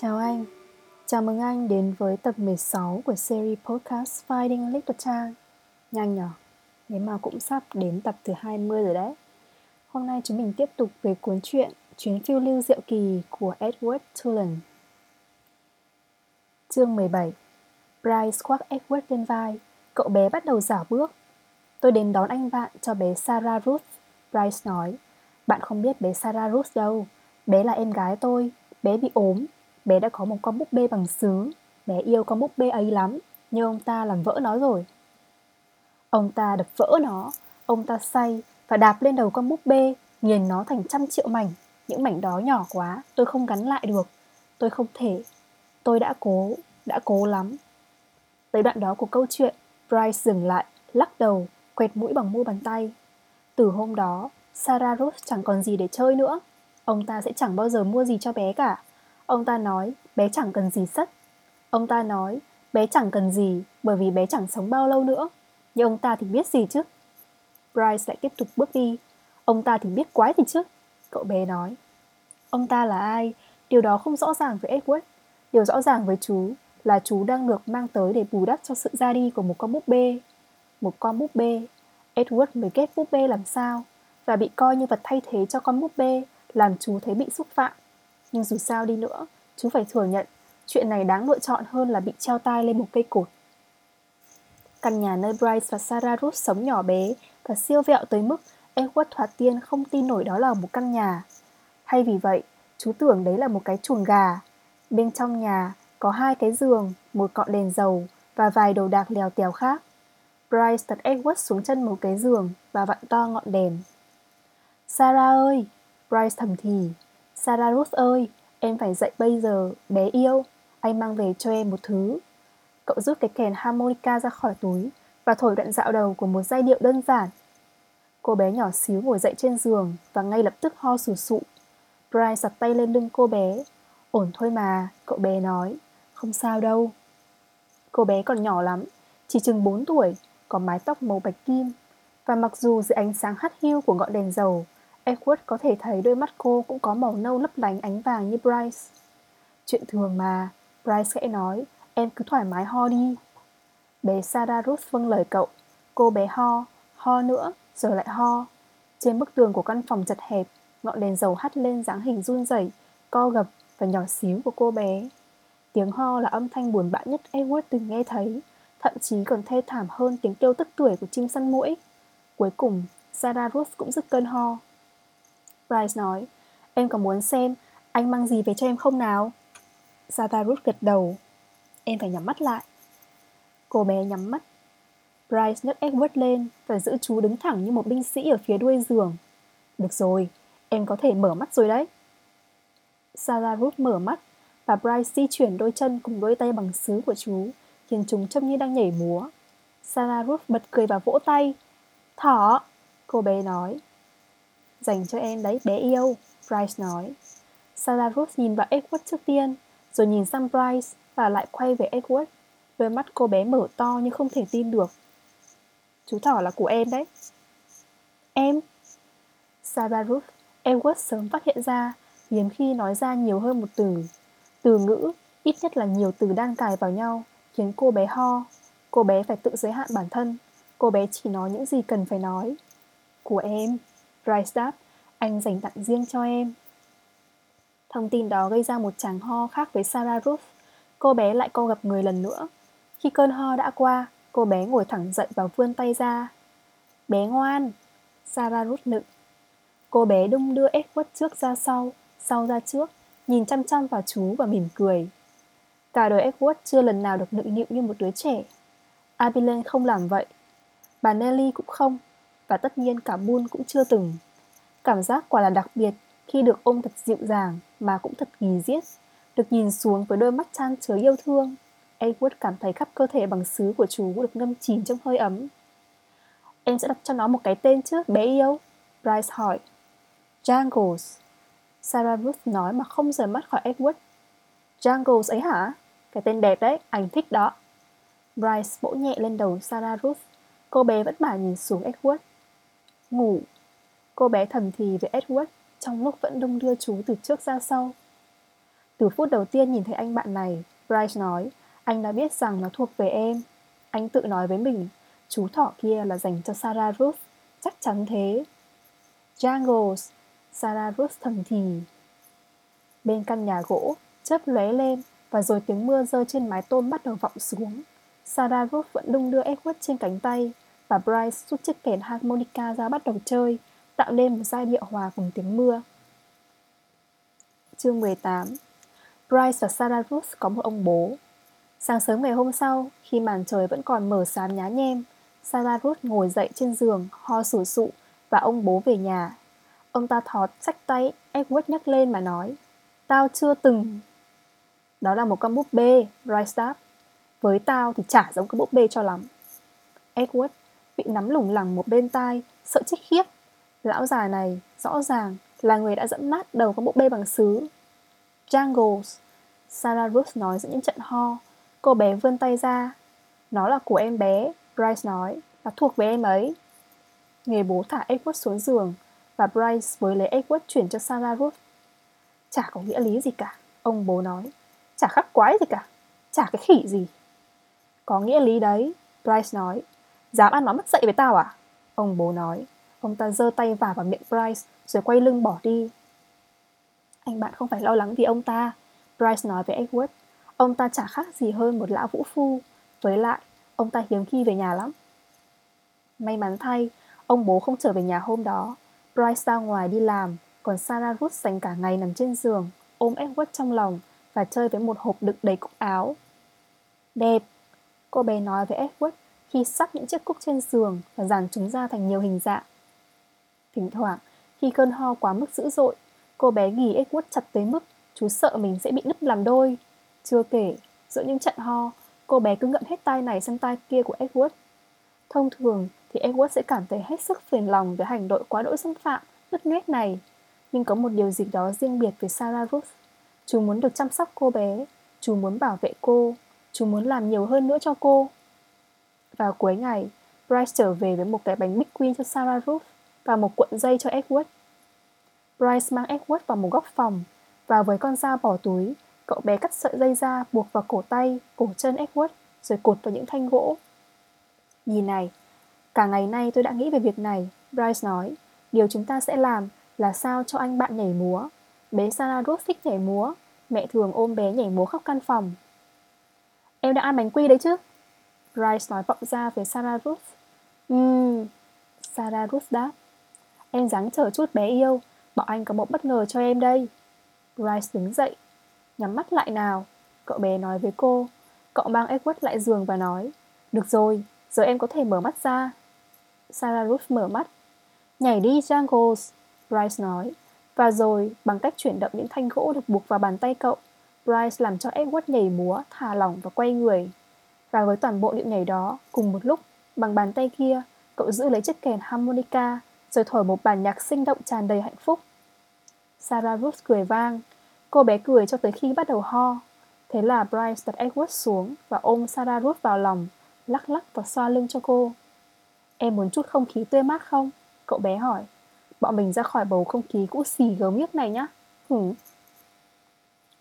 Chào anh, chào mừng anh đến với tập 16 của series podcast Finding Little Trang Nhanh nhở, nếu mà cũng sắp đến tập thứ 20 rồi đấy. Hôm nay chúng mình tiếp tục về cuốn truyện Chuyến phiêu lưu diệu kỳ của Edward Tullen. Chương 17 Bryce khoác Edward lên vai. Cậu bé bắt đầu giả bước. Tôi đến đón anh bạn cho bé Sarah Ruth. Bryce nói. Bạn không biết bé Sarah Ruth đâu. Bé là em gái tôi. Bé bị ốm. Bé đã có một con búp bê bằng sứ. Bé yêu con búp bê ấy lắm, Nhưng ông ta làm vỡ nó rồi. Ông ta đập vỡ nó, Ông ta say và đạp lên đầu con búp bê, Nghiền nó thành trăm triệu mảnh. Những mảnh đó nhỏ quá, Tôi không gắn lại được. Tôi không thể. Tôi đã cố Đã cố lắm. Tới đoạn đó của câu chuyện, Bryce dừng lại, Lắc đầu, Quẹt mũi bằng mu bàn tay. Từ hôm đó, Sarah Ruth chẳng còn gì để chơi nữa. Ông ta sẽ chẳng bao giờ mua gì cho bé cả. Ông ta nói, bé chẳng cần gì sắt Ông ta nói, bé chẳng cần gì, bởi vì bé chẳng sống bao lâu nữa. Nhưng ông ta thì biết gì chứ? Bryce lại tiếp tục bước đi. Ông ta thì biết quái gì chứ? Cậu bé nói. Ông ta là ai? Điều đó không rõ ràng với Edward. Điều rõ ràng với chú là chú đang được mang tới để bù đắp cho sự ra đi của một con búp bê. Một con búp bê. Edward mới ghét búp bê làm sao? Và bị coi như vật thay thế cho con búp bê, làm chú thấy bị xúc phạm nhưng dù sao đi nữa, chú phải thừa nhận chuyện này đáng lựa chọn hơn là bị treo tai lên một cây cột. Căn nhà nơi Bryce và Sarah Ruth sống nhỏ bé và siêu vẹo tới mức Edward Thoạt Tiên không tin nổi đó là một căn nhà. Hay vì vậy, chú tưởng đấy là một cái chuồng gà. Bên trong nhà có hai cái giường, một cọn đèn dầu và vài đồ đạc lèo tèo khác. Bryce đặt Edward xuống chân một cái giường và vặn to ngọn đèn. Sarah ơi! Bryce thầm thì, Sarah Ruth ơi, em phải dậy bây giờ, bé yêu. Anh mang về cho em một thứ. Cậu rút cái kèn harmonica ra khỏi túi và thổi đoạn dạo đầu của một giai điệu đơn giản. Cô bé nhỏ xíu ngồi dậy trên giường và ngay lập tức ho sù sụ. Brian sặt tay lên lưng cô bé. Ổn thôi mà, cậu bé nói. Không sao đâu. Cô bé còn nhỏ lắm, chỉ chừng 4 tuổi, có mái tóc màu bạch kim. Và mặc dù dưới ánh sáng hắt hiu của ngọn đèn dầu, Edward có thể thấy đôi mắt cô cũng có màu nâu lấp lánh ánh vàng như Bryce. Chuyện thường mà, Bryce sẽ nói, em cứ thoải mái ho đi. Bé Sarah Ruth vâng lời cậu. Cô bé ho, ho nữa, rồi lại ho. Trên bức tường của căn phòng chật hẹp, ngọn đèn dầu hắt lên dáng hình run rẩy, co gập và nhỏ xíu của cô bé. Tiếng ho là âm thanh buồn bã nhất Edward từng nghe thấy, thậm chí còn thê thảm hơn tiếng kêu tức tuổi của chim săn mũi. Cuối cùng, Sarah Ruth cũng dứt cơn ho. Bryce nói, em có muốn xem anh mang gì về cho em không nào? Satarut gật đầu. Em phải nhắm mắt lại. Cô bé nhắm mắt. Bryce nhấc Edward lên và giữ chú đứng thẳng như một binh sĩ ở phía đuôi giường. Được rồi, em có thể mở mắt rồi đấy. Sarah Ruth mở mắt và Bryce di chuyển đôi chân cùng đôi tay bằng sứ của chú, khiến chúng trông như đang nhảy múa. Sarah Ruth bật cười và vỗ tay. Thỏ, cô bé nói. Dành cho em đấy, bé yêu, Bryce nói. Sarah Ruth nhìn vào Edward trước tiên, Rồi nhìn sang Bryce Và lại quay về Edward. Đôi mắt cô bé mở to nhưng không thể tin được. Chú thỏ là của em đấy. Em? Sarah Ruth Edward sớm phát hiện ra, Hiếm khi nói ra nhiều hơn một từ. Từ ngữ, Ít nhất là nhiều từ đang cài vào nhau, Khiến cô bé ho. Cô bé phải tự giới hạn bản thân. Cô bé chỉ nói những gì cần phải nói. Của em? Bryce đáp, anh dành tặng riêng cho em. Thông tin đó gây ra một tràng ho khác với Sarah Ruth. Cô bé lại co gặp người lần nữa. Khi cơn ho đã qua, cô bé ngồi thẳng dậy và vươn tay ra. Bé ngoan, Sarah Ruth nựng. Cô bé đung đưa Edward trước ra sau, sau ra trước, nhìn chăm chăm vào chú và mỉm cười. Cả đời Edward chưa lần nào được nựng nịu như một đứa trẻ. Abilene không làm vậy. Bà Nelly cũng không và tất nhiên cả Moon cũng chưa từng. Cảm giác quả là đặc biệt khi được ôm thật dịu dàng mà cũng thật kỳ diết, được nhìn xuống với đôi mắt chan chứa yêu thương. Edward cảm thấy khắp cơ thể bằng sứ của chú được ngâm chìm trong hơi ấm. Em sẽ đặt cho nó một cái tên trước, bé yêu. Bryce hỏi. Jangles. Sarah Ruth nói mà không rời mắt khỏi Edward. Jangles ấy hả? Cái tên đẹp đấy, anh thích đó. Bryce vỗ nhẹ lên đầu Sarah Ruth. Cô bé vẫn mải nhìn xuống Edward. Ngủ. Cô bé thầm thì với Edward trong lúc vẫn đung đưa chú từ trước ra sau. Từ phút đầu tiên nhìn thấy anh bạn này, Bryce nói, anh đã biết rằng nó thuộc về em. Anh tự nói với mình, chú thỏ kia là dành cho Sarah Ruth, chắc chắn thế. Jangles, Sarah Ruth thầm thì. Bên căn nhà gỗ, chớp lóe lên và rồi tiếng mưa rơi trên mái tôn bắt đầu vọng xuống. Sarah Ruth vẫn đung đưa Edward trên cánh tay và Bryce rút chiếc kèn harmonica ra bắt đầu chơi, tạo nên một giai điệu hòa cùng tiếng mưa. Chương 18 Bryce và Sarah Ruth có một ông bố. Sáng sớm ngày hôm sau, khi màn trời vẫn còn mờ xám nhá nhem, Sarah Ruth ngồi dậy trên giường, ho sủi sụ và ông bố về nhà. Ông ta thọt sách tay, Edward nhắc lên mà nói Tao chưa từng... Đó là một con búp bê, Bryce đáp. Với tao thì chả giống cái búp bê cho lắm. Edward bị nắm lủng lẳng một bên tai, sợ chết khiếp. Lão già này rõ ràng là người đã dẫm nát đầu con búp bê bằng sứ. Jangles, Sarah Ruth nói giữa những trận ho. Cô bé vươn tay ra. Nó là của em bé, Bryce nói, nó thuộc về em ấy. Người bố thả Edward xuống giường và Bryce với lấy Edward chuyển cho Sarah Ruth. Chả có nghĩa lý gì cả, ông bố nói. Chả khắc quái gì cả, chả cái khỉ gì. Có nghĩa lý đấy, Bryce nói. Dám ăn nói mất dậy với tao à? Ông bố nói. Ông ta giơ tay vào vào miệng Bryce rồi quay lưng bỏ đi. Anh bạn không phải lo lắng vì ông ta, Bryce nói với Edward. Ông ta chả khác gì hơn một lão vũ phu. Với lại, ông ta hiếm khi về nhà lắm. May mắn thay, ông bố không trở về nhà hôm đó. Bryce ra ngoài đi làm, còn Sarah Ruth dành cả ngày nằm trên giường, ôm Edward trong lòng và chơi với một hộp đựng đầy cúc áo. Đẹp, cô bé nói với Edward khi sắp những chiếc cúc trên giường và dàn chúng ra thành nhiều hình dạng. Thỉnh thoảng, khi cơn ho quá mức dữ dội, cô bé ghi Edward chặt tới mức chú sợ mình sẽ bị nứt làm đôi. Chưa kể, giữa những trận ho, cô bé cứ ngậm hết tai này sang tai kia của Edward. Thông thường thì Edward sẽ cảm thấy hết sức phiền lòng với hành động quá đỗi xâm phạm, nứt nét này. Nhưng có một điều gì đó riêng biệt với Sarah Ruth. Chú muốn được chăm sóc cô bé, chú muốn bảo vệ cô, chú muốn làm nhiều hơn nữa cho cô. Vào cuối ngày, Bryce trở về với một cái bánh Big cho Sarah Ruth và một cuộn dây cho Edward. Bryce mang Edward vào một góc phòng và với con dao bỏ túi, cậu bé cắt sợi dây ra buộc vào cổ tay, cổ chân Edward rồi cột vào những thanh gỗ. Nhìn này, cả ngày nay tôi đã nghĩ về việc này, Bryce nói. Điều chúng ta sẽ làm là sao cho anh bạn nhảy múa. Bé Sarah Ruth thích nhảy múa, mẹ thường ôm bé nhảy múa khắp căn phòng. Em đã ăn bánh quy đấy chứ? Rice nói vọng ra về Sarah Ruth. Ừm, Sarah Ruth đáp. Em dáng chờ chút bé yêu, Bọn anh có một bất ngờ cho em đây. Rice đứng dậy. Nhắm mắt lại nào, cậu bé nói với cô. Cậu mang Edward lại giường và nói. Được rồi, giờ em có thể mở mắt ra. Sarah Ruth mở mắt. Nhảy đi, Jangles, Bryce nói. Và rồi, bằng cách chuyển động những thanh gỗ được buộc vào bàn tay cậu, Bryce làm cho Edward nhảy múa, thả lỏng và quay người. Và với toàn bộ điệu nhảy đó, cùng một lúc, bằng bàn tay kia, cậu giữ lấy chiếc kèn harmonica, rồi thổi một bản nhạc sinh động tràn đầy hạnh phúc. Sarah Ruth cười vang. Cô bé cười cho tới khi bắt đầu ho. Thế là Bryce đặt Edward xuống và ôm Sarah Ruth vào lòng, lắc lắc và xoa lưng cho cô. Em muốn chút không khí tươi mát không? Cậu bé hỏi. Bọn mình ra khỏi bầu không khí cũ xì gớm ghiếc này nhá. Hử?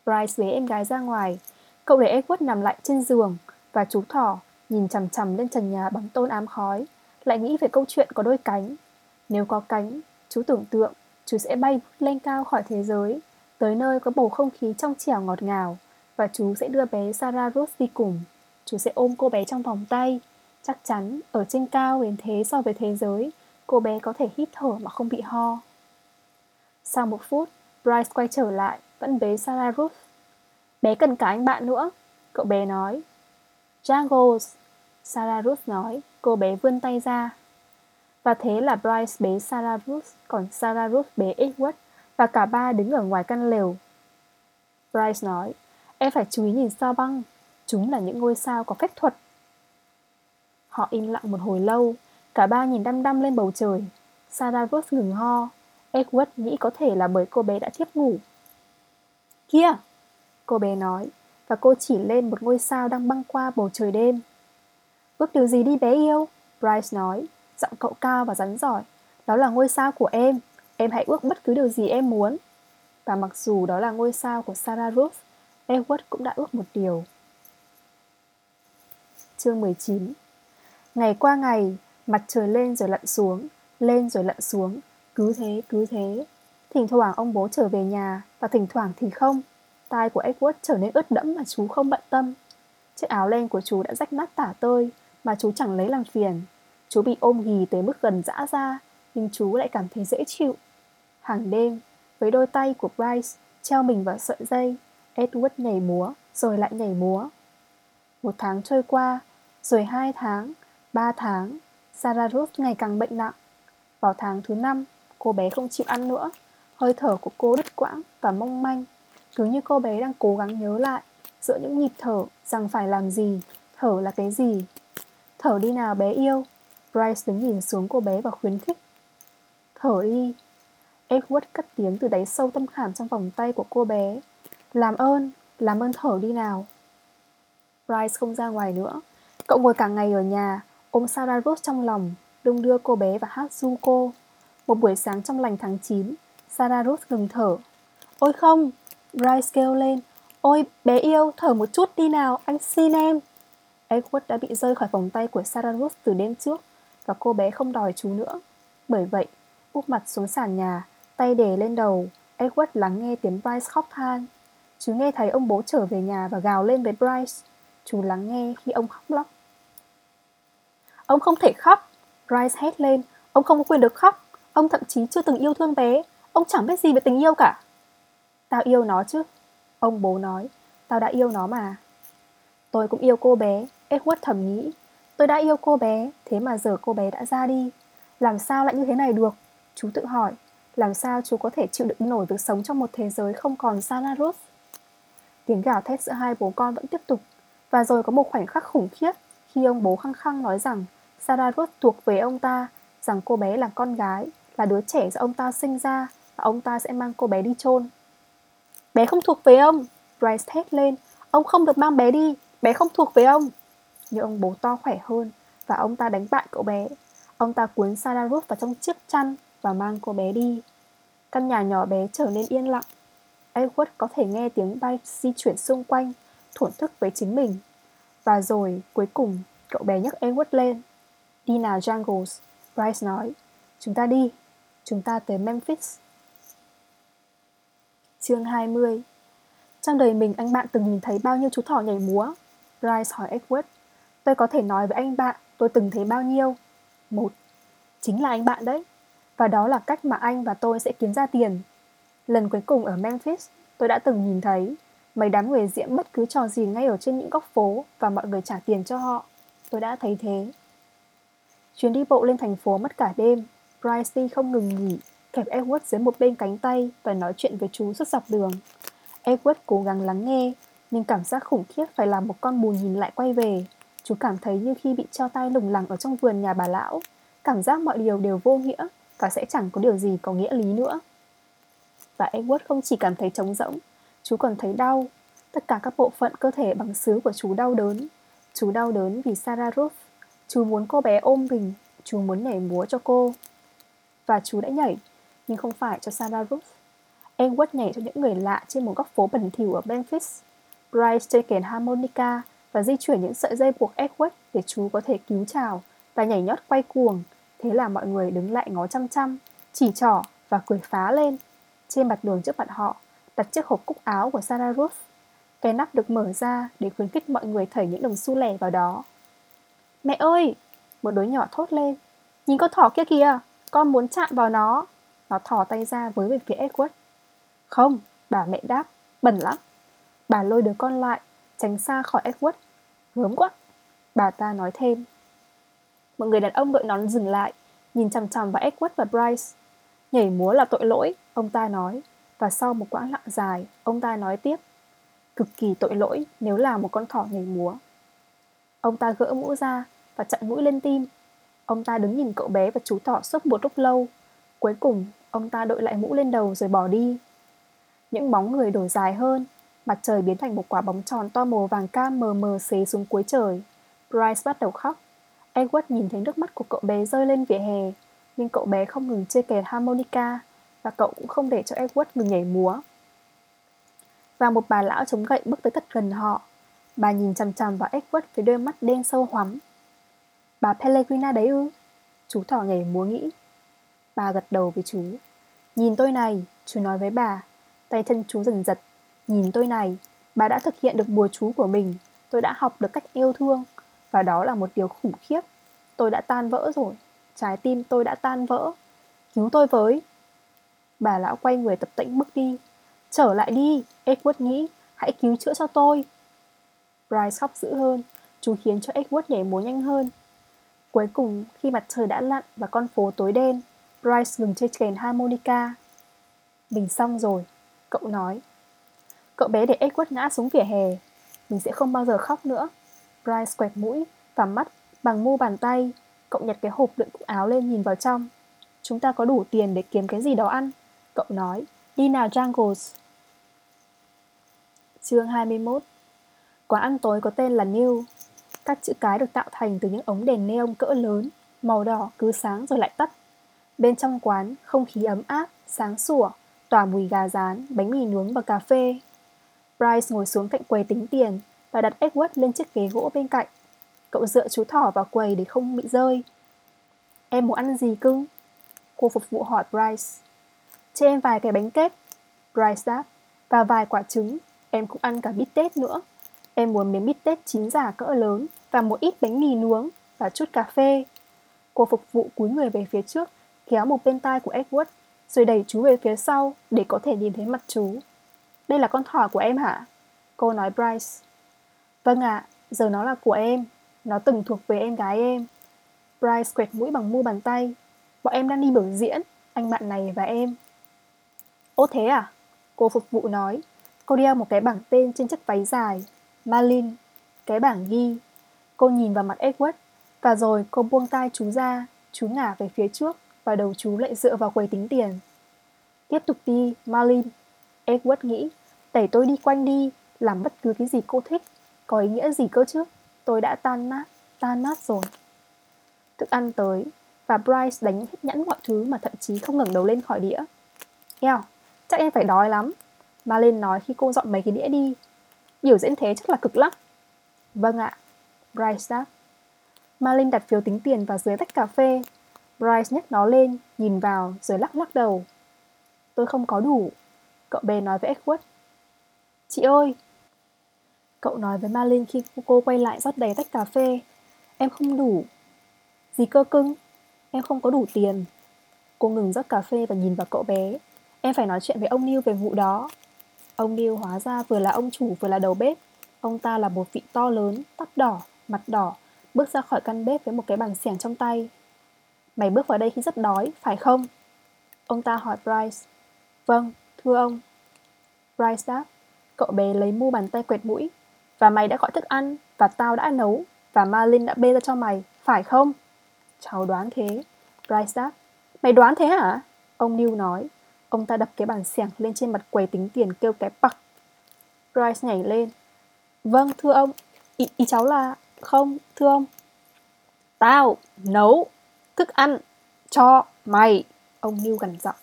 Bryce bế em gái ra ngoài. Cậu để Edward nằm lại trên giường và chú thỏ nhìn chằm chằm lên trần nhà bằng tôn ám khói, lại nghĩ về câu chuyện có đôi cánh. Nếu có cánh, chú tưởng tượng chú sẽ bay lên cao khỏi thế giới, tới nơi có bầu không khí trong trẻo ngọt ngào, và chú sẽ đưa bé Sarah Rose đi cùng. Chú sẽ ôm cô bé trong vòng tay. Chắc chắn, ở trên cao đến thế so với thế giới, cô bé có thể hít thở mà không bị ho. Sau một phút, Bryce quay trở lại, vẫn bế Sarah Ruth. Bé cần cả anh bạn nữa, cậu bé nói. Jangles, Sarah Ruth nói, cô bé vươn tay ra. Và thế là Bryce bế Sarah Ruth, còn Sarah Ruth bế Edward, và cả ba đứng ở ngoài căn lều. Bryce nói, em phải chú ý nhìn sao băng, chúng là những ngôi sao có phép thuật. Họ im lặng một hồi lâu, cả ba nhìn đăm đăm lên bầu trời. Sarah Ruth ngừng ho, Edward nghĩ có thể là bởi cô bé đã thiếp ngủ. Kia! Cô bé nói, và cô chỉ lên một ngôi sao đang băng qua bầu trời đêm. Ước điều gì đi bé yêu? Bryce nói, giọng cậu cao và rắn giỏi. Đó là ngôi sao của em, em hãy ước bất cứ điều gì em muốn. Và mặc dù đó là ngôi sao của Sarah Ruth, Edward cũng đã ước một điều. Chương 19 Ngày qua ngày, mặt trời lên rồi lặn xuống, lên rồi lặn xuống, cứ thế, cứ thế. Thỉnh thoảng ông bố trở về nhà và thỉnh thoảng thì không. Tai của Edward trở nên ướt đẫm mà chú không bận tâm. Chiếc áo len của chú đã rách nát tả tơi mà chú chẳng lấy làm phiền. Chú bị ôm ghì tới mức gần dã ra, nhưng chú lại cảm thấy dễ chịu. Hàng đêm, với đôi tay của Bryce treo mình vào sợi dây, Edward nhảy múa, rồi lại nhảy múa. Một tháng trôi qua, rồi hai tháng, ba tháng, Sarah Ruth ngày càng bệnh nặng. Vào tháng thứ năm, cô bé không chịu ăn nữa. Hơi thở của cô đứt quãng và mong manh. Cứ như cô bé đang cố gắng nhớ lại giữa những nhịp thở rằng phải làm gì, thở là cái gì. Thở đi nào bé yêu. Bryce đứng nhìn xuống cô bé và khuyến khích. Thở đi. Edward cất tiếng từ đáy sâu tâm khảm trong vòng tay của cô bé. Làm ơn, làm ơn thở đi nào. Bryce không ra ngoài nữa. Cậu ngồi cả ngày ở nhà, ôm Sarah Rose trong lòng, đung đưa cô bé và hát du cô. Một buổi sáng trong lành tháng 9, Sarah Rose ngừng thở. Ôi không! Bryce kêu lên. Ôi, bé yêu, thở một chút đi nào, anh xin em. Edward đã bị rơi khỏi vòng tay của Sarah Rose từ đêm trước và cô bé không đòi chú nữa. Bởi vậy, úp mặt xuống sàn nhà, tay để lên đầu, Edward lắng nghe tiếng Bryce khóc than. Chú nghe thấy ông bố trở về nhà và gào lên với Bryce. Chú lắng nghe khi ông khóc lóc. Ông không thể khóc, Bryce hét lên. Ông không có quyền được khóc. Ông thậm chí chưa từng yêu thương bé. Ông chẳng biết gì về tình yêu cả. Tao yêu nó chứ. Ông bố nói. Tao đã yêu nó mà. Tôi cũng yêu cô bé. Edward thầm nghĩ. Tôi đã yêu cô bé, thế mà giờ cô bé đã ra đi. Làm sao lại như thế này được? Chú tự hỏi. Làm sao chú có thể chịu đựng nổi việc sống trong một thế giới không còn Sarah Rose? Tiếng gào thét giữa hai bố con vẫn tiếp tục. Và rồi có một khoảnh khắc khủng khiếp khi ông bố khăng khăng nói rằng Sarah Rose thuộc về ông ta, rằng cô bé là con gái, là đứa trẻ do ông ta sinh ra và ông ta sẽ mang cô bé đi chôn. Bé không thuộc về ông, Bryce thét lên. Ông không được mang bé đi, bé không thuộc về ông. Nhưng ông bố to khỏe hơn và ông ta đánh bại cậu bé. Ông ta cuốn Sarah Ruth vào trong chiếc chăn và mang cô bé đi. Căn nhà nhỏ bé trở nên yên lặng. Edward có thể nghe tiếng bay di chuyển xung quanh, thổn thức với chính mình. Và rồi, cuối cùng, cậu bé nhấc Edward lên. Đi nào Jungles, Bryce nói. Chúng ta đi, chúng ta tới Memphis. Chương 20 Trong đời mình anh bạn từng nhìn thấy bao nhiêu chú thỏ nhảy múa? Bryce hỏi Edward. Tôi có thể nói với anh bạn tôi từng thấy bao nhiêu? Một, chính là anh bạn đấy. Và đó là cách mà anh và tôi sẽ kiếm ra tiền. Lần cuối cùng ở Memphis, tôi đã từng nhìn thấy mấy đám người diễn bất cứ trò gì ngay ở trên những góc phố và mọi người trả tiền cho họ. Tôi đã thấy thế. Chuyến đi bộ lên thành phố mất cả đêm. Bryce không ngừng nghỉ, kẹp Edward dưới một bên cánh tay và nói chuyện với chú suốt dọc đường. Edward cố gắng lắng nghe, nhưng cảm giác khủng khiếp phải làm một con bù nhìn lại quay về. Chú cảm thấy như khi bị treo tay lủng lẳng ở trong vườn nhà bà lão. Cảm giác mọi điều đều vô nghĩa và sẽ chẳng có điều gì có nghĩa lý nữa. Và Edward không chỉ cảm thấy trống rỗng, chú còn thấy đau. Tất cả các bộ phận cơ thể bằng xứ của chú đau đớn. Chú đau đớn vì Sarah Ruth. Chú muốn cô bé ôm mình, chú muốn nhảy múa cho cô. Và chú đã nhảy, nhưng không phải cho Sarah Ruth. Edward nhảy cho những người lạ trên một góc phố bẩn thỉu ở Memphis. Bryce chơi kèn harmonica và di chuyển những sợi dây buộc Edward để chú có thể cứu chào và nhảy nhót quay cuồng. Thế là mọi người đứng lại ngó chăm chăm, chỉ trỏ và cười phá lên. Trên mặt đường trước mặt họ, đặt chiếc hộp cúc áo của Sarah Ruth. Cái nắp được mở ra để khuyến khích mọi người thảy những đồng xu lẻ vào đó. Mẹ ơi! Một đứa nhỏ thốt lên. Nhìn con thỏ kia kìa! Con muốn chạm vào nó. Nó thò tay ra với về phía Edward. Không, bà mẹ đáp. Bẩn lắm. Bà lôi đứa con lại, tránh xa khỏi Edward. Gớm quá. Bà ta nói thêm. Mọi người đàn ông đội nón dừng lại, nhìn chằm chằm vào Edward và Bryce. Nhảy múa là tội lỗi, ông ta nói. Và sau một quãng lặng dài, ông ta nói tiếp. Cực kỳ tội lỗi nếu là một con thỏ nhảy múa. Ông ta gỡ mũ ra và chặn mũi lên tim. Ông ta đứng nhìn cậu bé và chú thỏ suốt một lúc lâu. Cuối cùng, ông ta đội lại mũ lên đầu rồi bỏ đi. Những bóng người đổi dài hơn, mặt trời biến thành một quả bóng tròn to màu vàng cam mờ mờ xế xuống cuối trời. Bryce bắt đầu khóc. Edward nhìn thấy nước mắt của cậu bé rơi lên vỉa hè, nhưng cậu bé không ngừng chơi kèn harmonica và cậu cũng không để cho Edward ngừng nhảy múa. và một bà lão chống gậy bước tới thật gần họ. Bà nhìn chằm chằm vào Edward với đôi mắt đen sâu hoắm. Bà Pellegrina đấy ư? Chú thỏ nhảy múa nghĩ. Bà gật đầu với chú. Nhìn tôi này, chú nói với bà. Tay chân chú dần giật. Nhìn tôi này, bà đã thực hiện được bùa chú của mình. Tôi đã học được cách yêu thương. Và đó là một điều khủng khiếp. Tôi đã tan vỡ rồi. Trái tim tôi đã tan vỡ. Cứu tôi với. Bà lão quay người tập tĩnh bước đi. Trở lại đi, Edward nghĩ. Hãy cứu chữa cho tôi. Bryce khóc dữ hơn. Chú khiến cho Edward nhảy múa nhanh hơn. Cuối cùng, khi mặt trời đã lặn và con phố tối đen, Rice ngừng chơi kèn harmonica. Mình xong rồi, cậu nói. Cậu bé để Edward ngã xuống vỉa hè. Mình sẽ không bao giờ khóc nữa. Rice quẹt mũi và mắt bằng mu bàn tay. Cậu nhặt cái hộp đựng áo lên nhìn vào trong. Chúng ta có đủ tiền để kiếm cái gì đó ăn. Cậu nói, đi nào Jungles. Chương 21 Quán ăn tối có tên là New. Các chữ cái được tạo thành từ những ống đèn neon cỡ lớn, màu đỏ cứ sáng rồi lại tắt. Bên trong quán, không khí ấm áp, sáng sủa, tỏa mùi gà rán, bánh mì nướng và cà phê. Bryce ngồi xuống cạnh quầy tính tiền và đặt Edward lên chiếc ghế gỗ bên cạnh. Cậu dựa chú thỏ vào quầy để không bị rơi. Em muốn ăn gì cưng? Cô phục vụ hỏi Bryce. Cho em vài cái bánh kết. Bryce đáp. Và vài quả trứng. Em cũng ăn cả bít tết nữa. Em muốn miếng bít tết chín giả cỡ lớn và một ít bánh mì nướng và chút cà phê. Cô phục vụ cúi người về phía trước, kéo một bên tai của Edward, rồi đẩy chú về phía sau để có thể nhìn thấy mặt chú. Đây là con thỏ của em hả? Cô nói Bryce. Vâng ạ, à, giờ nó là của em. Nó từng thuộc về em gái em. Bryce quẹt mũi bằng mu bàn tay. Bọn em đang đi biểu diễn, anh bạn này và em. Ô thế à? Cô phục vụ nói. Cô đeo một cái bảng tên trên chiếc váy dài. Malin. Cái bảng ghi. Cô nhìn vào mặt Edward. Và rồi cô buông tay chú ra. Chú ngả về phía trước. Và đầu chú lại dựa vào quầy tính tiền. Tiếp tục đi, Marlin, Edward nghĩ. Đẩy tôi đi quanh đi. Làm bất cứ cái gì cô thích. Có ý nghĩa gì cơ chứ? Tôi đã tan nát. Tan nát rồi. Thức ăn tới. Và Bryce đánh hết nhẫn mọi thứ mà thậm chí không ngẩng đầu lên khỏi đĩa. Eo, chắc em phải đói lắm. Marlin nói khi cô dọn mấy cái đĩa đi. Biểu diễn thế chắc là cực lắm. Vâng ạ. Bryce đáp. Marlin đặt phiếu tính tiền vào dưới tách cà phê. Bryce nhấc nó lên, nhìn vào rồi lắc lắc đầu. Tôi không có đủ. Cậu bé nói với Edward. Chị ơi! Cậu nói với Malin khi cô quay lại rót đầy tách cà phê. Em không đủ. Gì cơ cưng? Em không có đủ tiền. Cô ngừng rót cà phê và nhìn vào cậu bé. Em phải nói chuyện với ông Neil về vụ đó. Ông Neil hóa ra vừa là ông chủ vừa là đầu bếp. Ông ta là một vị to lớn, tóc đỏ, mặt đỏ, bước ra khỏi căn bếp với một cái bằng xẻng trong tay. Mày bước vào đây khi rất đói, phải không? Ông ta hỏi Bryce. Vâng, thưa ông. Bryce đáp. Cậu bé lấy mu bàn tay quẹt mũi. Và mày đã gọi thức ăn, và tao đã nấu, và Marlin đã bê ra cho mày, phải không? Cháu đoán thế. Bryce đáp. Mày đoán thế hả? Ông Neil nói. Ông ta đập cái bàn xẻng lên trên mặt quầy tính tiền kêu cái bặc. Bryce nhảy lên. Vâng, thưa ông. Ý, ý cháu là... Không, thưa ông. Tao nấu thức ăn cho mày. Ông Neil gần giọng.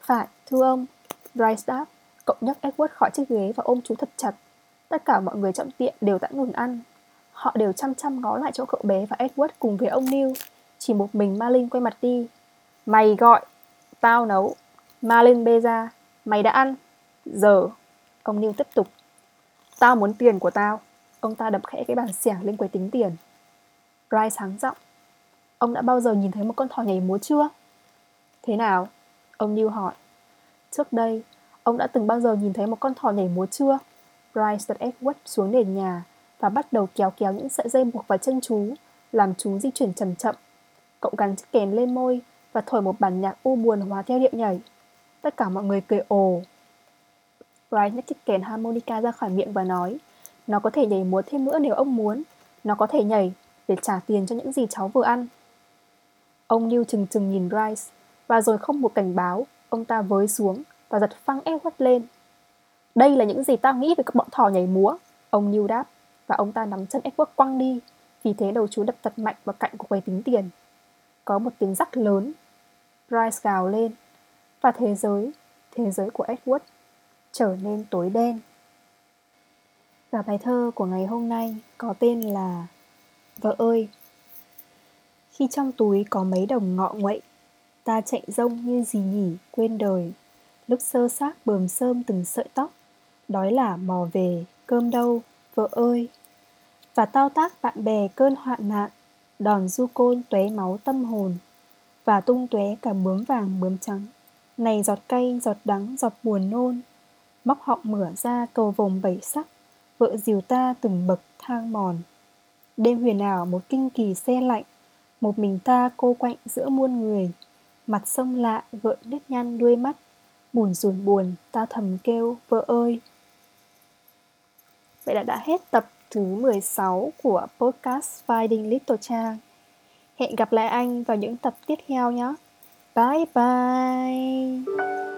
Phải, thưa ông. Bryce đáp. Cậu nhấc Edward khỏi chiếc ghế và ôm chú thật chặt. Tất cả mọi người trong tiệm đều đã ngừng ăn. Họ đều chăm chăm ngó lại chỗ cậu bé và Edward cùng với ông Neil. Chỉ một mình Marlin quay mặt đi. Mày gọi, tao nấu. Marlin bê ra, mày đã ăn. Giờ, ông Neil tiếp tục. Tao muốn tiền của tao. Ông ta đập khẽ cái bàn xẻng lên quầy tính tiền. Bryce sáng giọng. Ông đã bao giờ nhìn thấy một con thỏ nhảy múa chưa? Thế nào? Ông Neil hỏi. Trước đây, ông đã từng bao giờ nhìn thấy một con thỏ nhảy múa chưa? Bryce đặt Edward xuống nền nhà và bắt đầu kéo kéo những sợi dây buộc vào chân chú, làm chú di chuyển chậm chậm. Cậu gắn chiếc kèn lên môi và thổi một bản nhạc u buồn hóa theo điệu nhảy. Tất cả mọi người cười ồ. Bryce nhấc chiếc kèn harmonica ra khỏi miệng và nói Nó có thể nhảy múa thêm nữa nếu ông muốn. Nó có thể nhảy để trả tiền cho những gì cháu vừa ăn. Ông Neil chừng chừng nhìn Bryce và rồi không một cảnh báo, ông ta với xuống và giật phăng Edward lên. Đây là những gì tao nghĩ về các bọn thỏ nhảy múa, ông Neil đáp và ông ta nắm chân Edward quăng đi, vì thế đầu chú đập thật mạnh vào cạnh của quầy tính tiền. Có một tiếng rắc lớn. Bryce gào lên, và thế giới, thế giới của Edward trở nên tối đen. Và bài thơ của ngày hôm nay có tên là Vợ ơi khi trong túi có mấy đồng ngọ nguậy. Ta chạy rông như gì nhỉ, quên đời. Lúc sơ xác bờm sơm từng sợi tóc, Đói là mò về, cơm đâu, vợ ơi. Và tao tác bạn bè cơn hoạn nạn, Đòn du côn tuế máu tâm hồn, Và tung tuế cả bướm vàng bướm trắng. Này giọt cay, giọt đắng, giọt buồn nôn, Móc họng mửa ra cầu vồng bảy sắc, Vợ dìu ta từng bậc thang mòn. Đêm huyền ảo một kinh kỳ xe lạnh một mình ta cô quạnh giữa muôn người. Mặt sông lạ gợn nếp nhăn đuôi mắt. Buồn rùn buồn, ta thầm kêu, vợ ơi! Vậy là đã hết tập thứ 16 của podcast Finding Little Trang Hẹn gặp lại anh vào những tập tiếp theo nhé. Bye bye!